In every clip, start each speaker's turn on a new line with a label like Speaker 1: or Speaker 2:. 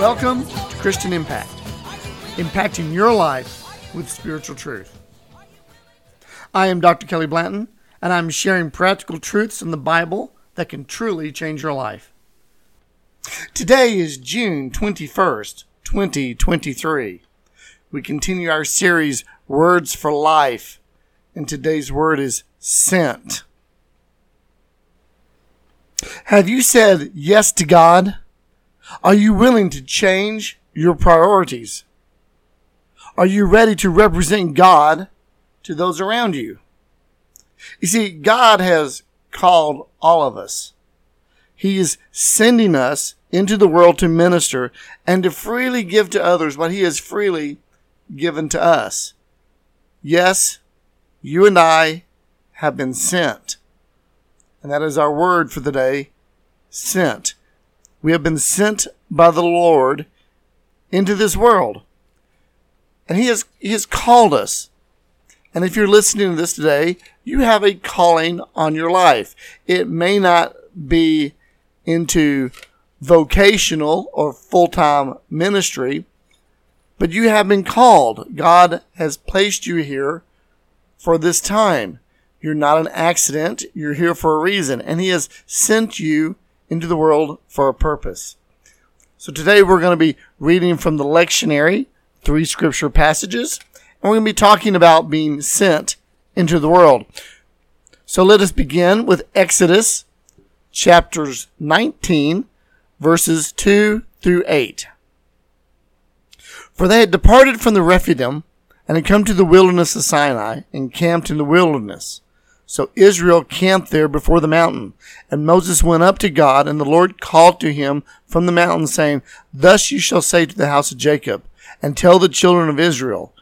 Speaker 1: Welcome to Christian Impact, impacting your life with spiritual truth. I am Dr. Kelly Blanton, and I'm sharing practical truths in the Bible that can truly change your life. Today is June 21st, 2023. We continue our series, Words for Life, and today's word is sent. Have you said yes to God? Are you willing to change your priorities? Are you ready to represent God to those around you? You see, God has called all of us. He is sending us into the world to minister and to freely give to others what He has freely given to us. Yes, you and I have been sent. And that is our word for the day sent. We have been sent by the Lord into this world. And He has, He has called us. And if you're listening to this today, you have a calling on your life. It may not be into vocational or full time ministry, but you have been called. God has placed you here for this time. You're not an accident. You're here for a reason. And He has sent you into the world for a purpose. So today we're going to be reading from the lectionary, three scripture passages, and we're going to be talking about being sent into the world. So let us begin with Exodus chapters 19, verses 2 through 8. For they had departed from the Rephidim and had come to the wilderness of Sinai and camped in the wilderness. So Israel camped there before the mountain. And Moses went up to God, and the Lord called to him from the mountain, saying, Thus you shall say to the house of Jacob, and tell the children of Israel,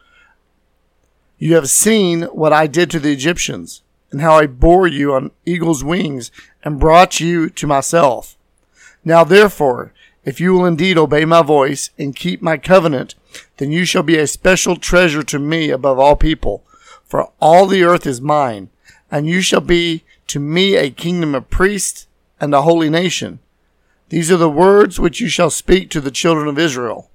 Speaker 1: You have seen what I did to the Egyptians, and how I bore you on eagle's wings, and brought you to myself. Now therefore, if you will indeed obey my voice, and keep my covenant, then you shall be a special treasure to me above all people, for all the earth is mine and you shall be to me a kingdom of priests and a holy nation. These are the words which you shall speak to the children of Israel.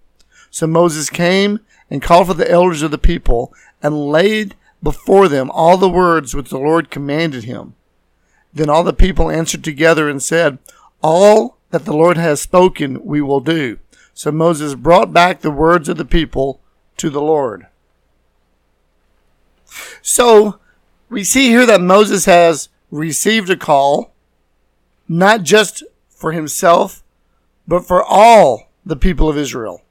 Speaker 1: So Moses came and called for the elders of the people and laid before them all the words which the Lord commanded him. Then all the people answered together and said, All that the Lord has spoken we will do. So Moses brought back the words of the people to the Lord. So we see here that Moses has received a call, not just for himself, but for all the people of Israel.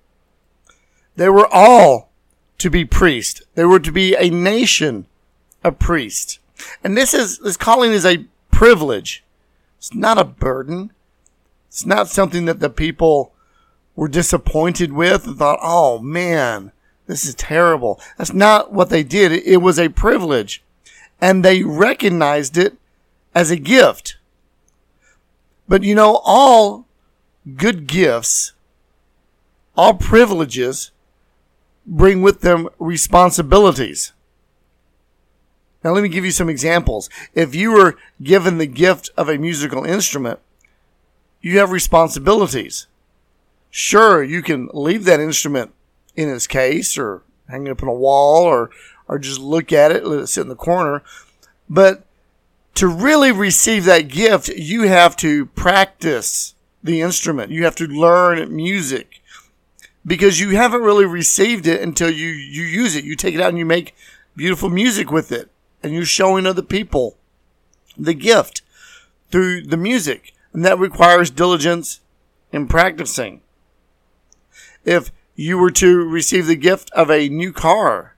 Speaker 1: They were all to be priests. They were to be a nation of priests. And this is, this calling is a privilege. It's not a burden. It's not something that the people were disappointed with and thought, oh man, this is terrible. That's not what they did. It was a privilege and they recognized it as a gift. But you know, all good gifts, all privileges bring with them responsibilities. Now, let me give you some examples. If you were given the gift of a musical instrument, you have responsibilities. Sure, you can leave that instrument in its case or hang it up on a wall or or just look at it, let it sit in the corner. But to really receive that gift, you have to practice the instrument. You have to learn music because you haven't really received it until you, you use it. You take it out and you make beautiful music with it and you're showing other people the gift through the music. And that requires diligence in practicing. If you were to receive the gift of a new car,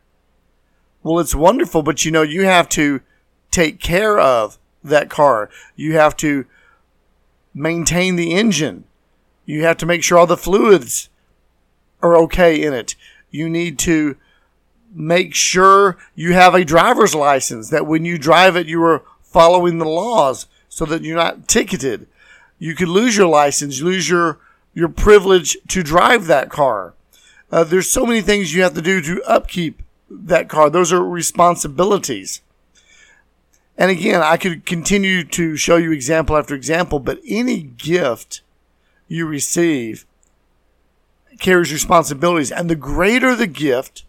Speaker 1: well, it's wonderful, but you know, you have to take care of that car. You have to maintain the engine. You have to make sure all the fluids are okay in it. You need to make sure you have a driver's license that when you drive it, you are following the laws so that you're not ticketed. You could lose your license, lose your, your privilege to drive that car. Uh, there's so many things you have to do to upkeep that car. Those are responsibilities. And again, I could continue to show you example after example, but any gift you receive carries responsibilities. And the greater the gift,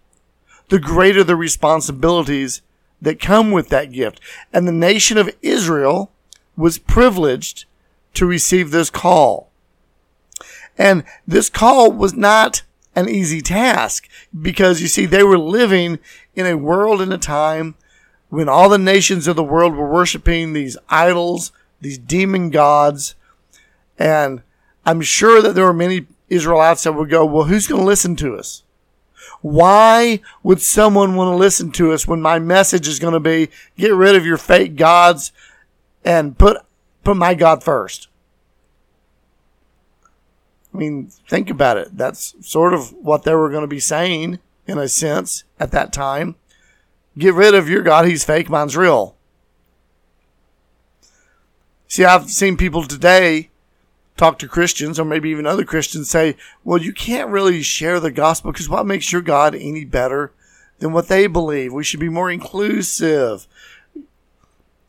Speaker 1: the greater the responsibilities that come with that gift. And the nation of Israel was privileged to receive this call. And this call was not an easy task because you see, they were living in a world and a time when all the nations of the world were worshiping these idols, these demon gods. And I'm sure that there were many Israelites that would go, well, who's going to listen to us? Why would someone want to listen to us when my message is going to be get rid of your fake gods and put put my God first? I mean, think about it. That's sort of what they were going to be saying in a sense at that time. Get rid of your God. He's fake. Mine's real. See, I've seen people today talk to Christians or maybe even other Christians say, well, you can't really share the gospel because what makes your God any better than what they believe? We should be more inclusive.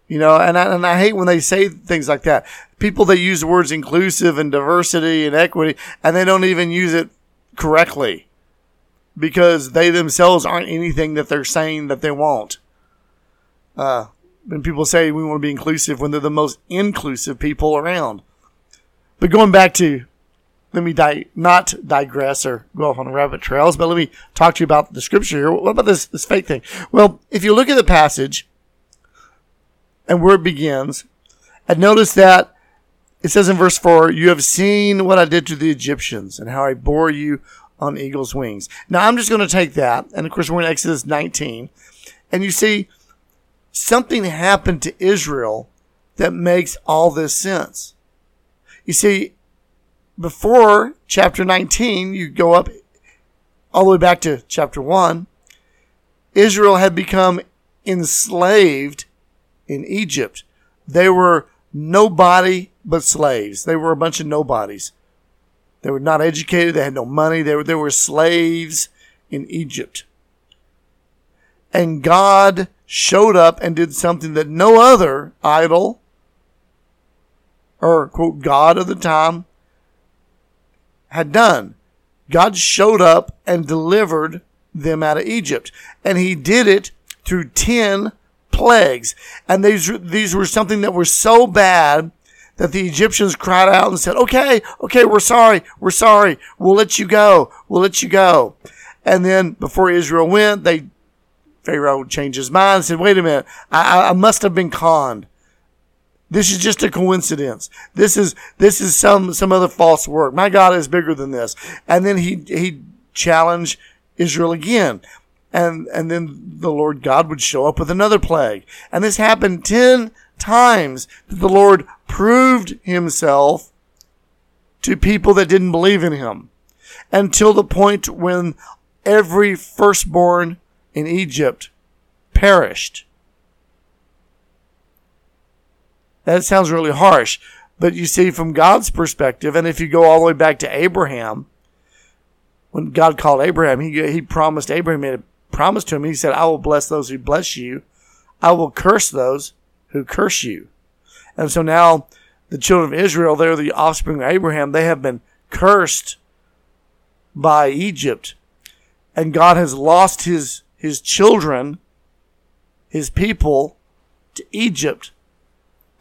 Speaker 1: You know, and I, and I hate when they say things like that. People that use words inclusive and diversity and equity, and they don't even use it correctly because they themselves aren't anything that they're saying that they want. Uh, when people say we want to be inclusive when they're the most inclusive people around. But going back to, let me di- not digress or go off on rabbit trails, but let me talk to you about the scripture here. What about this, this fake thing? Well, if you look at the passage and where it begins, and notice that it says in verse 4, You have seen what I did to the Egyptians and how I bore you on eagle's wings. Now I'm just going to take that, and of course we're in Exodus 19, and you see something happened to Israel that makes all this sense. You see, before chapter 19, you go up all the way back to chapter 1, Israel had become enslaved in Egypt. They were nobody but slaves. They were a bunch of nobodies. They were not educated. They had no money. They were, they were slaves in Egypt. And God showed up and did something that no other idol or quote God of the time had done. God showed up and delivered them out of Egypt. And he did it through 10 plagues. And these, these were something that were so bad that the Egyptians cried out and said, okay, okay, we're sorry. We're sorry. We'll let you go. We'll let you go. And then before Israel went, they, Pharaoh changed his mind and said, wait a minute. I, I must have been conned. This is just a coincidence. This is, this is some, some other false work. My God is bigger than this. And then he, he challenged Israel again. And, and then the Lord God would show up with another plague. And this happened 10 times that the Lord proved himself to people that didn't believe in him until the point when every firstborn in Egypt perished. That sounds really harsh. But you see, from God's perspective, and if you go all the way back to Abraham, when God called Abraham, he, he promised Abraham, promise to him. He said, I will bless those who bless you. I will curse those who curse you. And so now the children of Israel, they're the offspring of Abraham. They have been cursed by Egypt. And God has lost his, his children, his people to Egypt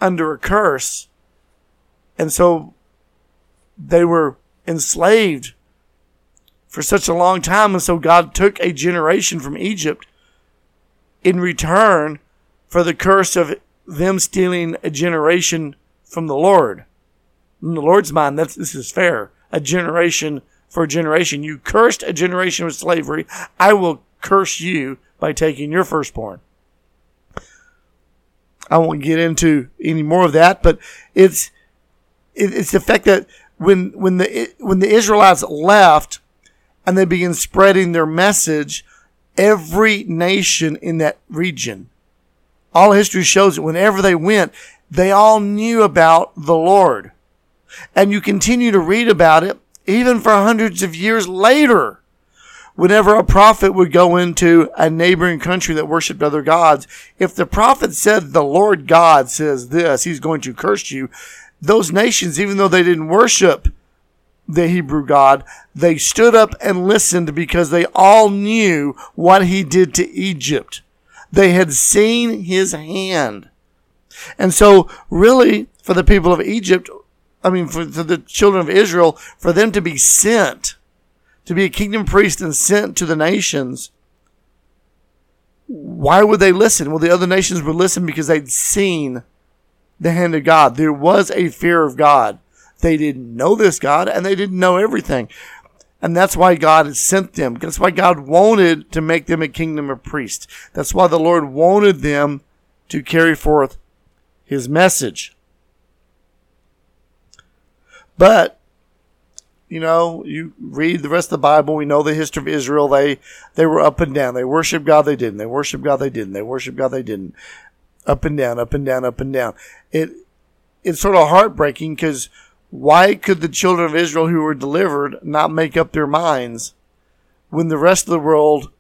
Speaker 1: under a curse. And so they were enslaved for such a long time. And so God took a generation from Egypt in return for the curse of them stealing a generation from the Lord. In the Lord's mind, that's, this is fair. A generation for a generation. You cursed a generation with slavery. I will curse you by taking your firstborn. I won't get into any more of that, but it's it's the fact that when when the when the Israelites left and they began spreading their message, every nation in that region, all history shows that whenever they went, they all knew about the Lord, and you continue to read about it even for hundreds of years later. Whenever a prophet would go into a neighboring country that worshiped other gods, if the prophet said, The Lord God says this, he's going to curse you, those nations, even though they didn't worship the Hebrew God, they stood up and listened because they all knew what he did to Egypt. They had seen his hand. And so, really, for the people of Egypt, I mean, for, for the children of Israel, for them to be sent, to be a kingdom priest and sent to the nations, why would they listen? Well, the other nations would listen because they'd seen the hand of God. There was a fear of God. They didn't know this God and they didn't know everything. And that's why God sent them. That's why God wanted to make them a kingdom of priests. That's why the Lord wanted them to carry forth his message. But, you know, you read the rest of the Bible, we know the history of Israel. They, they were up and down. They worshiped God, they didn't. They worshiped God, they didn't. They worshiped God, they didn't. Up and down, up and down, up and down. It, it's sort of heartbreaking because why could the children of Israel who were delivered not make up their minds when the rest of the world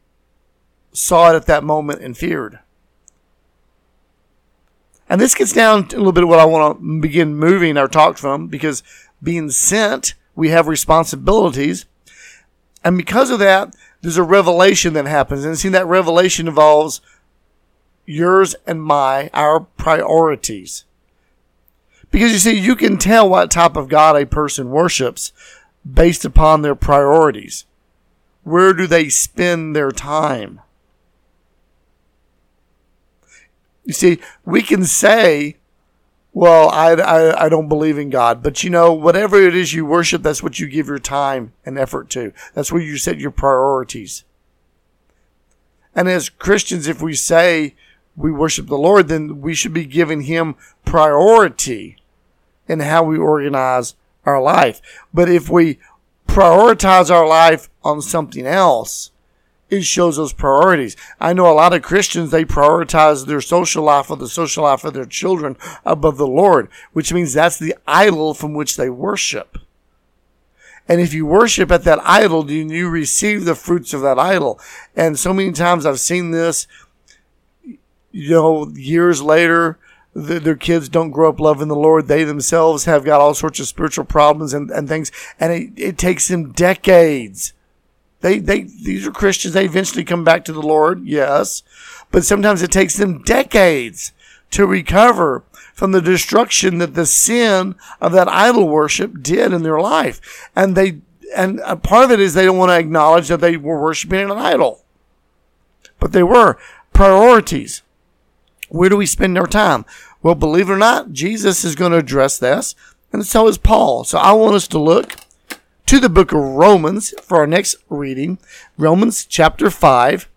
Speaker 1: saw it at that moment and feared? And this gets down to a little bit of what I want to begin moving our talk from because being sent, we have responsibilities. And because of that, there's a revelation that happens. And seeing that revelation involves yours and my, our priorities. Because you see, you can tell what type of God a person worships based upon their priorities. Where do they spend their time? You see, we can say, well, I, I, I don't believe in God, but you know, whatever it is you worship, that's what you give your time and effort to. That's where you set your priorities. And as Christians, if we say we worship the Lord, then we should be giving Him priority in how we organize our life. But if we prioritize our life on something else, it shows those priorities. I know a lot of Christians, they prioritize their social life or the social life of their children above the Lord, which means that's the idol from which they worship. And if you worship at that idol, then you receive the fruits of that idol. And so many times I've seen this, you know, years later, the, their kids don't grow up loving the Lord. They themselves have got all sorts of spiritual problems and, and things. And it, it takes them decades. They, they, these are Christians. They eventually come back to the Lord. Yes. But sometimes it takes them decades to recover from the destruction that the sin of that idol worship did in their life. And they, and a part of it is they don't want to acknowledge that they were worshiping an idol. But they were priorities. Where do we spend our time? Well, believe it or not, Jesus is going to address this, and so is Paul. So I want us to look to the book of Romans for our next reading. Romans chapter 5,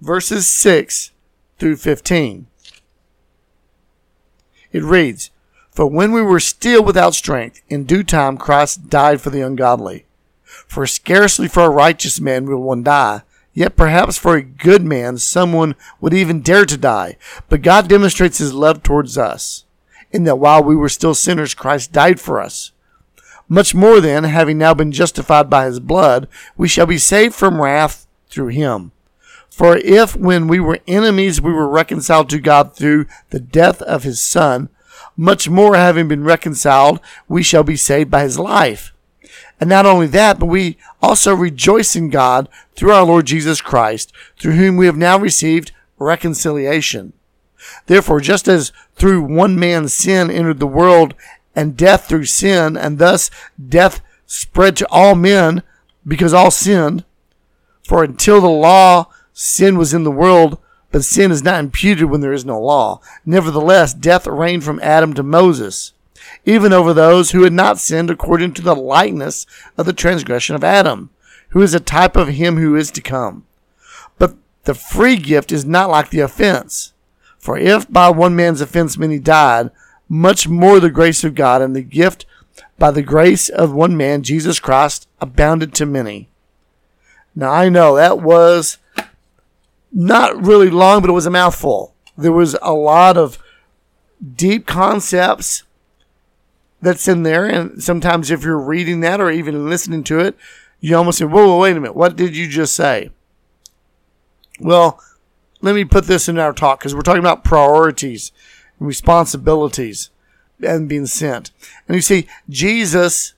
Speaker 1: verses 6 through 15. It reads, For when we were still without strength, in due time Christ died for the ungodly. For scarcely for a righteous man will one die Yet perhaps for a good man, someone would even dare to die. But God demonstrates his love towards us, in that while we were still sinners, Christ died for us. Much more then, having now been justified by his blood, we shall be saved from wrath through him. For if when we were enemies we were reconciled to God through the death of his son, much more having been reconciled, we shall be saved by his life. And not only that, but we also rejoice in God through our Lord Jesus Christ, through whom we have now received reconciliation. Therefore, just as through one man's sin entered the world and death through sin, and thus death spread to all men because all sinned, for until the law, sin was in the world, but sin is not imputed when there is no law. Nevertheless, death reigned from Adam to Moses even over those who had not sinned according to the likeness of the transgression of Adam, who is a type of him who is to come. But the free gift is not like the offense. For if by one man's offense many died, much more the grace of God and the gift by the grace of one man, Jesus Christ, abounded to many. Now I know that was not really long, but it was a mouthful. There was a lot of deep concepts that's in there. And sometimes if you're reading that or even listening to it, you almost say, whoa, wait a minute. What did you just say? Well, let me put this in our talk because we're talking about priorities and responsibilities and being sent. And you see, Jesus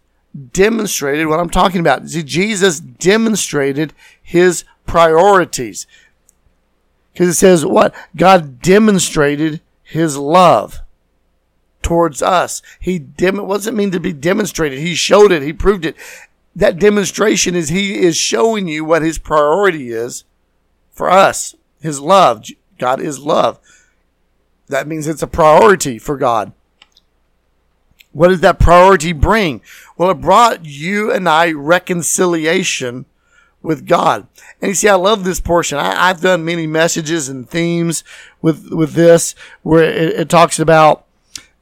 Speaker 1: demonstrated what I'm talking about. See, Jesus demonstrated his priorities. Because it says what? God demonstrated his love towards us. He dem- does it mean to be demonstrated? He showed it. He proved it. That demonstration is he is showing you what his priority is for us. His love. God is love. That means it's a priority for God. What did that priority bring? Well, it brought you and I reconciliation with God. And you see, I love this portion. I, have done many messages and themes with, with this where it, it talks about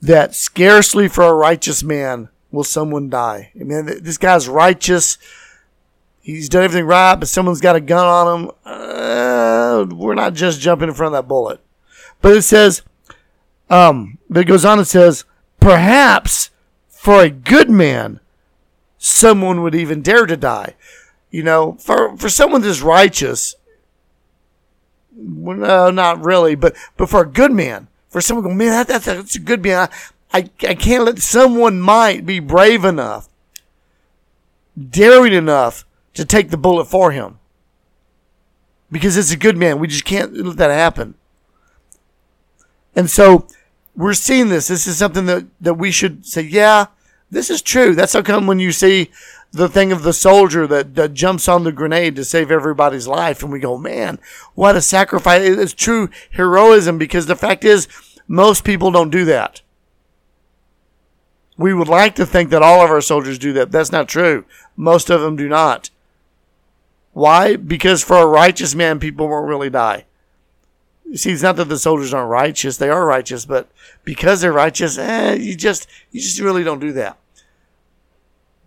Speaker 1: that scarcely for a righteous man will someone die. I mean, this guy's righteous. He's done everything right, but someone's got a gun on him. Uh, we're not just jumping in front of that bullet. But it says, um, but it goes on and says, perhaps for a good man, someone would even dare to die. You know, for, for someone that's righteous, well, no, not really, but, but for a good man, for someone to go, man, that, that's, a, that's a good man. I, I, I can't let someone might be brave enough, daring enough to take the bullet for him. Because it's a good man. We just can't let that happen. And so we're seeing this. This is something that, that we should say, yeah, this is true. That's how come when you see the thing of the soldier that, that jumps on the grenade to save everybody's life. And we go, man, what a sacrifice. It's true heroism because the fact is, most people don't do that. We would like to think that all of our soldiers do that. That's not true. Most of them do not. Why? Because for a righteous man, people won't really die. You see, it's not that the soldiers aren't righteous; they are righteous, but because they're righteous, eh, you just you just really don't do that.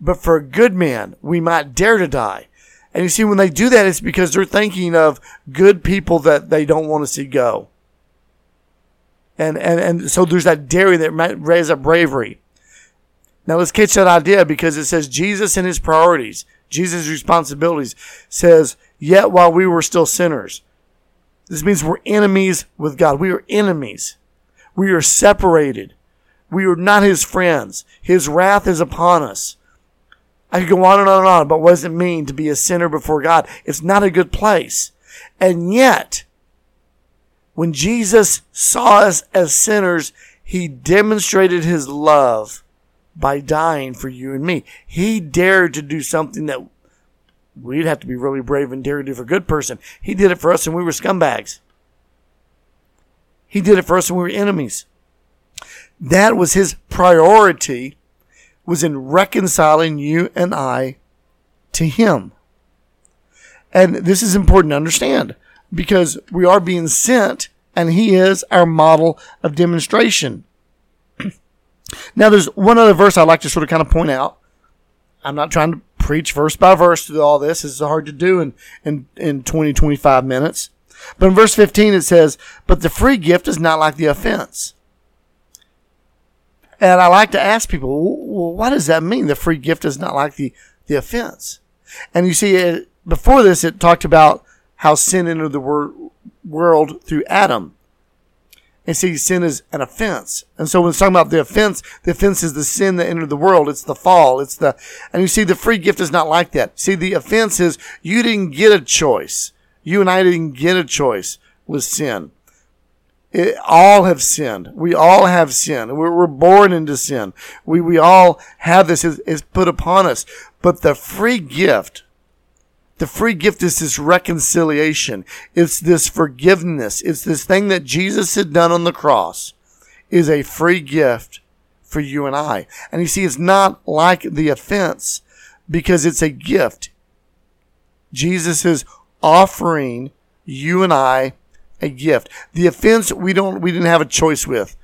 Speaker 1: But for a good man, we might dare to die. And you see, when they do that, it's because they're thinking of good people that they don't want to see go. And, and, and so there's that daring that might raise up bravery. Now let's catch that idea because it says Jesus and his priorities, Jesus' responsibilities says, yet while we were still sinners. This means we're enemies with God. We are enemies. We are separated. We are not his friends. His wrath is upon us. I could go on and on and on about what does it mean to be a sinner before God. It's not a good place. And yet, when Jesus saw us as sinners, he demonstrated his love by dying for you and me. He dared to do something that we'd have to be really brave and dare to do for a good person. He did it for us and we were scumbags. He did it for us and we were enemies. That was his priority was in reconciling you and I to Him. And this is important to understand because we are being sent and He is our model of demonstration. now, there's one other verse I'd like to sort of kind of point out. I'm not trying to preach verse by verse through all this. It's hard to do in, in, in 20, 25 minutes. But in verse 15, it says, But the free gift is not like the offense. And I like to ask people, well, what does that mean? The free gift is not like the, the offense. And you see, it, before this, it talked about how sin entered the wor- world through Adam. And see, sin is an offense. And so when it's talking about the offense, the offense is the sin that entered the world. It's the fall. It's the, and you see, the free gift is not like that. See, the offense is you didn't get a choice. You and I didn't get a choice with sin. It, all have sinned. We all have sin. We're, we're born into sin. We, we all have this is, is put upon us. But the free gift, the free gift is this reconciliation. It's this forgiveness. It's this thing that Jesus had done on the cross is a free gift for you and I. And you see, it's not like the offense because it's a gift. Jesus is offering you and I a gift. The offense we don't we didn't have a choice with.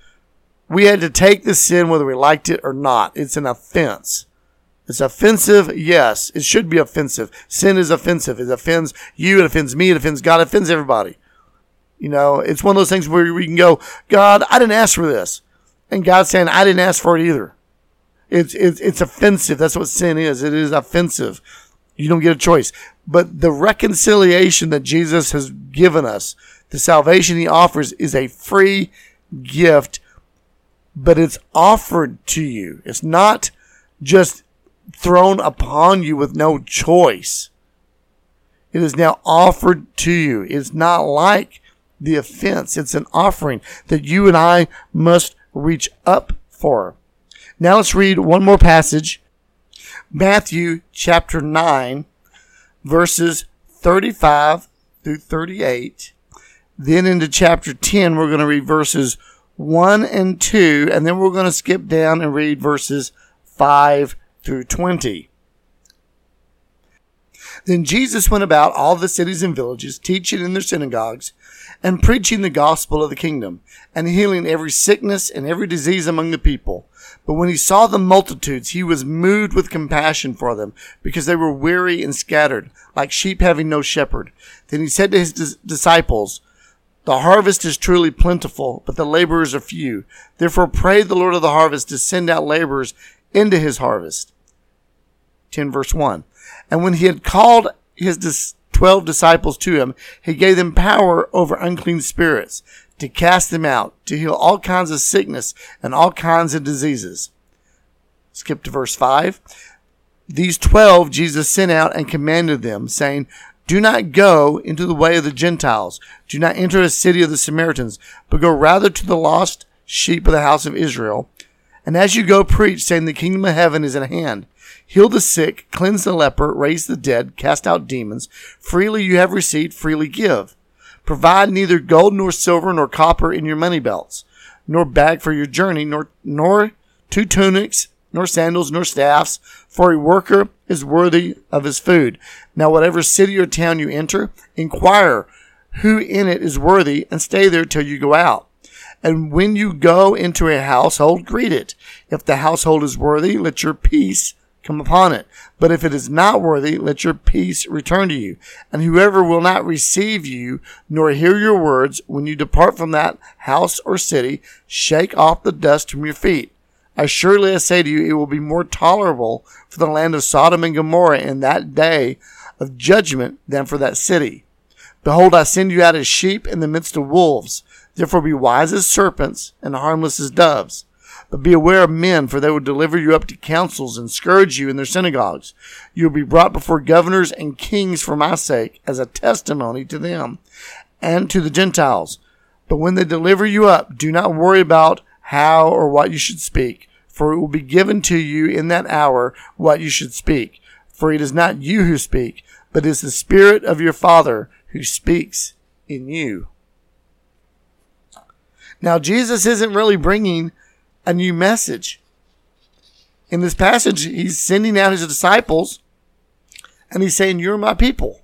Speaker 1: we had to take the sin whether we liked it or not. It's an offense. It's offensive, yes. It should be offensive. Sin is offensive. It offends you, it offends me, it offends God, it offends everybody. You know, it's one of those things where we can go, God, I didn't ask for this. And God's saying, I didn't ask for it either. It's, it's, it's offensive. That's what sin is. It is offensive. You don't get a choice. But the reconciliation that Jesus has given us, the salvation he offers is a free gift, but it's offered to you. It's not just thrown upon you with no choice. It is now offered to you. It's not like the offense. It's an offering that you and I must reach up for. Now let's read one more passage. Matthew chapter 9, verses 35 through 38. Then into chapter 10, we're going to read verses 1 and 2, and then we're going to skip down and read verses 5 through 20. Then Jesus went about all the cities and villages, teaching in their synagogues, and preaching the gospel of the kingdom, and healing every sickness and every disease among the people. But when he saw the multitudes, he was moved with compassion for them, because they were weary and scattered, like sheep having no shepherd. Then he said to his disciples, The harvest is truly plentiful, but the laborers are few. Therefore pray the Lord of the harvest to send out laborers into his harvest. 10 verse 1. And when he had called his dis- 12 disciples to him, he gave them power over unclean spirits to cast them out, to heal all kinds of sickness and all kinds of diseases. Skip to verse 5. These 12 Jesus sent out and commanded them, saying, do not go into the way of the Gentiles. Do not enter a city of the Samaritans, but go rather to the lost sheep of the house of Israel. And as you go, preach, saying, The kingdom of heaven is at hand. Heal the sick, cleanse the leper, raise the dead, cast out demons. Freely you have received, freely give. Provide neither gold nor silver nor copper in your money belts, nor bag for your journey, nor, nor two tunics, nor sandals, nor staffs, for a worker is worthy of his food. Now, whatever city or town you enter, inquire who in it is worthy, and stay there till you go out. And when you go into a household, greet it. If the household is worthy, let your peace come upon it. But if it is not worthy, let your peace return to you. And whoever will not receive you, nor hear your words, when you depart from that house or city, shake off the dust from your feet. Assuredly I say to you, it will be more tolerable for the land of Sodom and Gomorrah in that day of judgment than for that city. Behold, I send you out as sheep in the midst of wolves. Therefore be wise as serpents and harmless as doves. But be aware of men, for they will deliver you up to councils and scourge you in their synagogues. You will be brought before governors and kings for my sake, as a testimony to them and to the Gentiles. But when they deliver you up, do not worry about how or what you should speak, for it will be given to you in that hour what you should speak. For it is not you who speak, but it is the Spirit of your Father who speaks in you. Now, Jesus isn't really bringing a new message. In this passage, he's sending out his disciples and he's saying, You're my people.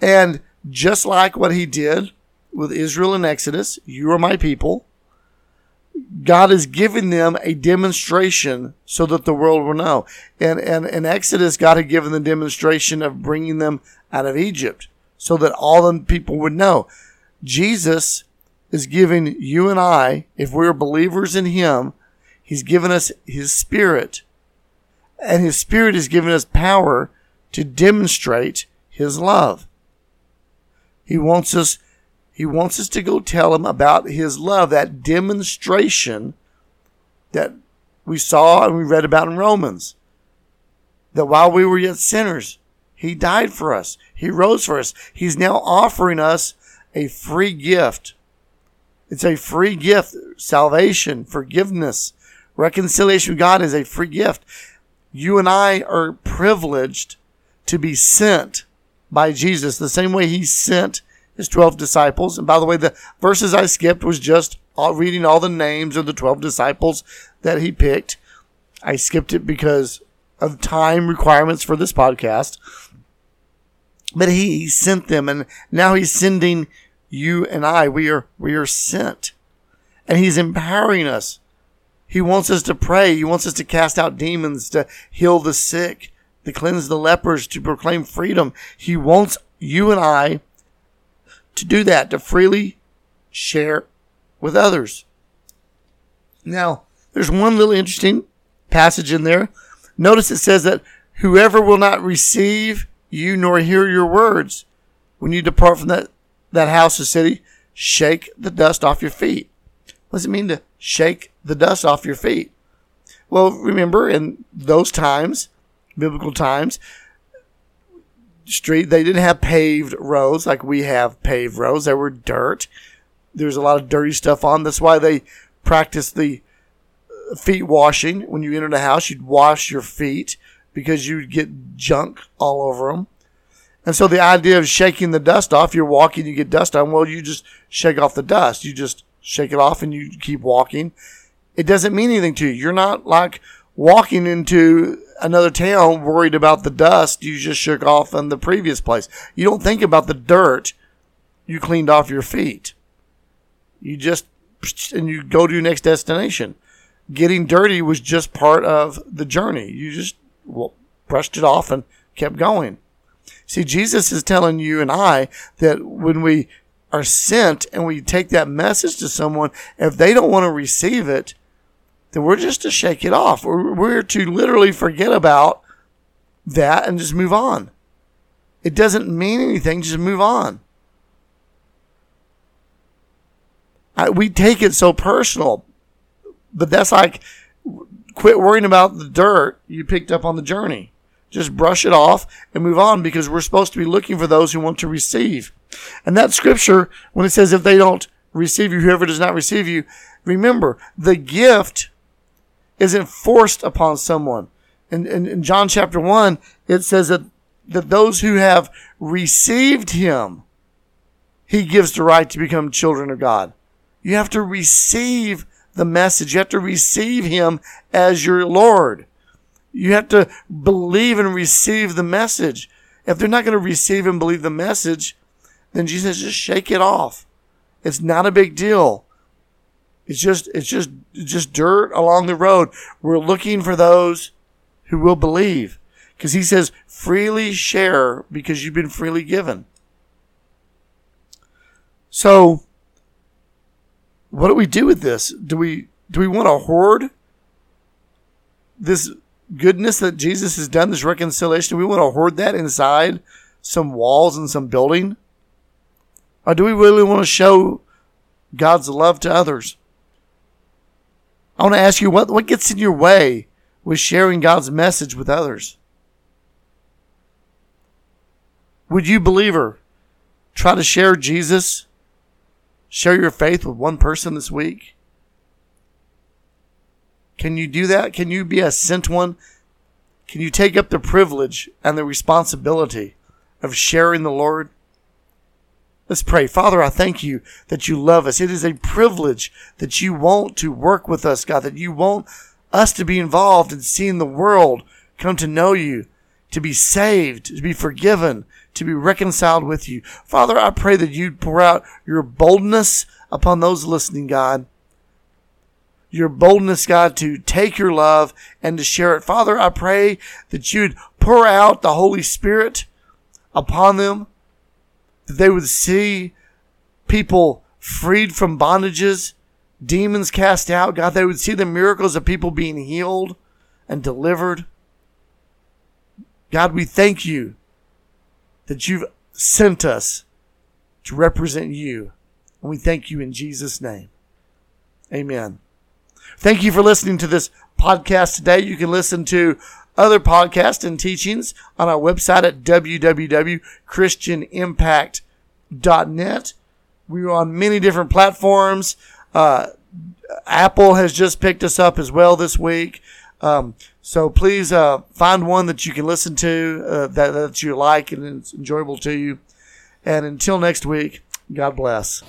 Speaker 1: And just like what he did with Israel in Exodus, you are my people. God is giving them a demonstration so that the world will know. And, and in Exodus, God had given the demonstration of bringing them out of Egypt so that all the people would know. Jesus is giving you and I, if we're believers in Him, He's given us His Spirit. And His Spirit is giving us power to demonstrate His love. He wants us, He wants us to go tell Him about His love, that demonstration that we saw and we read about in Romans. That while we were yet sinners, He died for us. He rose for us. He's now offering us a free gift it's a free gift. Salvation, forgiveness, reconciliation with God is a free gift. You and I are privileged to be sent by Jesus the same way he sent his 12 disciples. And by the way, the verses I skipped was just all, reading all the names of the 12 disciples that he picked. I skipped it because of time requirements for this podcast. But he sent them and now he's sending you and I, we are, we are sent. And He's empowering us. He wants us to pray. He wants us to cast out demons, to heal the sick, to cleanse the lepers, to proclaim freedom. He wants you and I to do that, to freely share with others. Now, there's one little interesting passage in there. Notice it says that whoever will not receive you nor hear your words when you depart from that, that house or city, shake the dust off your feet. What does it mean to shake the dust off your feet? Well, remember in those times, biblical times, street they didn't have paved roads like we have paved roads. They were dirt. There's a lot of dirty stuff on. That's why they practiced the uh, feet washing. When you entered a house, you'd wash your feet because you'd get junk all over them. And so the idea of shaking the dust off, you're walking, you get dust on. Well, you just shake off the dust. You just shake it off and you keep walking. It doesn't mean anything to you. You're not like walking into another town worried about the dust you just shook off in the previous place. You don't think about the dirt you cleaned off your feet. You just, and you go to your next destination. Getting dirty was just part of the journey. You just well, brushed it off and kept going. See, Jesus is telling you and I that when we are sent and we take that message to someone, if they don't want to receive it, then we're just to shake it off. We're, we're to literally forget about that and just move on. It doesn't mean anything, just move on. I, we take it so personal, but that's like quit worrying about the dirt you picked up on the journey. Just brush it off and move on because we're supposed to be looking for those who want to receive. And that scripture, when it says, if they don't receive you, whoever does not receive you, remember the gift isn't forced upon someone. In, in, in John chapter 1, it says that, that those who have received him, he gives the right to become children of God. You have to receive the message. You have to receive him as your Lord. You have to believe and receive the message. If they're not going to receive and believe the message, then Jesus just shake it off. It's not a big deal. It's just it's just just dirt along the road. We're looking for those who will believe. Because he says, freely share because you've been freely given. So what do we do with this? Do we do we want to hoard this goodness that Jesus has done, this reconciliation? Do we want to hoard that inside some walls and some building? Or do we really want to show God's love to others? I want to ask you what, what gets in your way with sharing God's message with others? Would you, believer, try to share Jesus, share your faith with one person this week? Can you do that? Can you be a sent one? Can you take up the privilege and the responsibility of sharing the Lord? Let's pray. Father, I thank you that you love us. It is a privilege that you want to work with us, God, that you want us to be involved in seeing the world come to know you, to be saved, to be forgiven, to be reconciled with you. Father, I pray that you'd pour out your boldness upon those listening, God. Your boldness, God, to take your love and to share it. Father, I pray that you'd pour out the Holy Spirit upon them they would see people freed from bondages, demons cast out. God, they would see the miracles of people being healed and delivered. God, we thank you that you've sent us to represent you. And we thank you in Jesus' name. Amen. Thank you for listening to this podcast today. You can listen to other podcasts and teachings on our website at www.christianimpact.net. We're on many different platforms. Uh, Apple has just picked us up as well this week. Um, so please uh, find one that you can listen to uh, that, that you like and it's enjoyable to you. And until next week, God bless.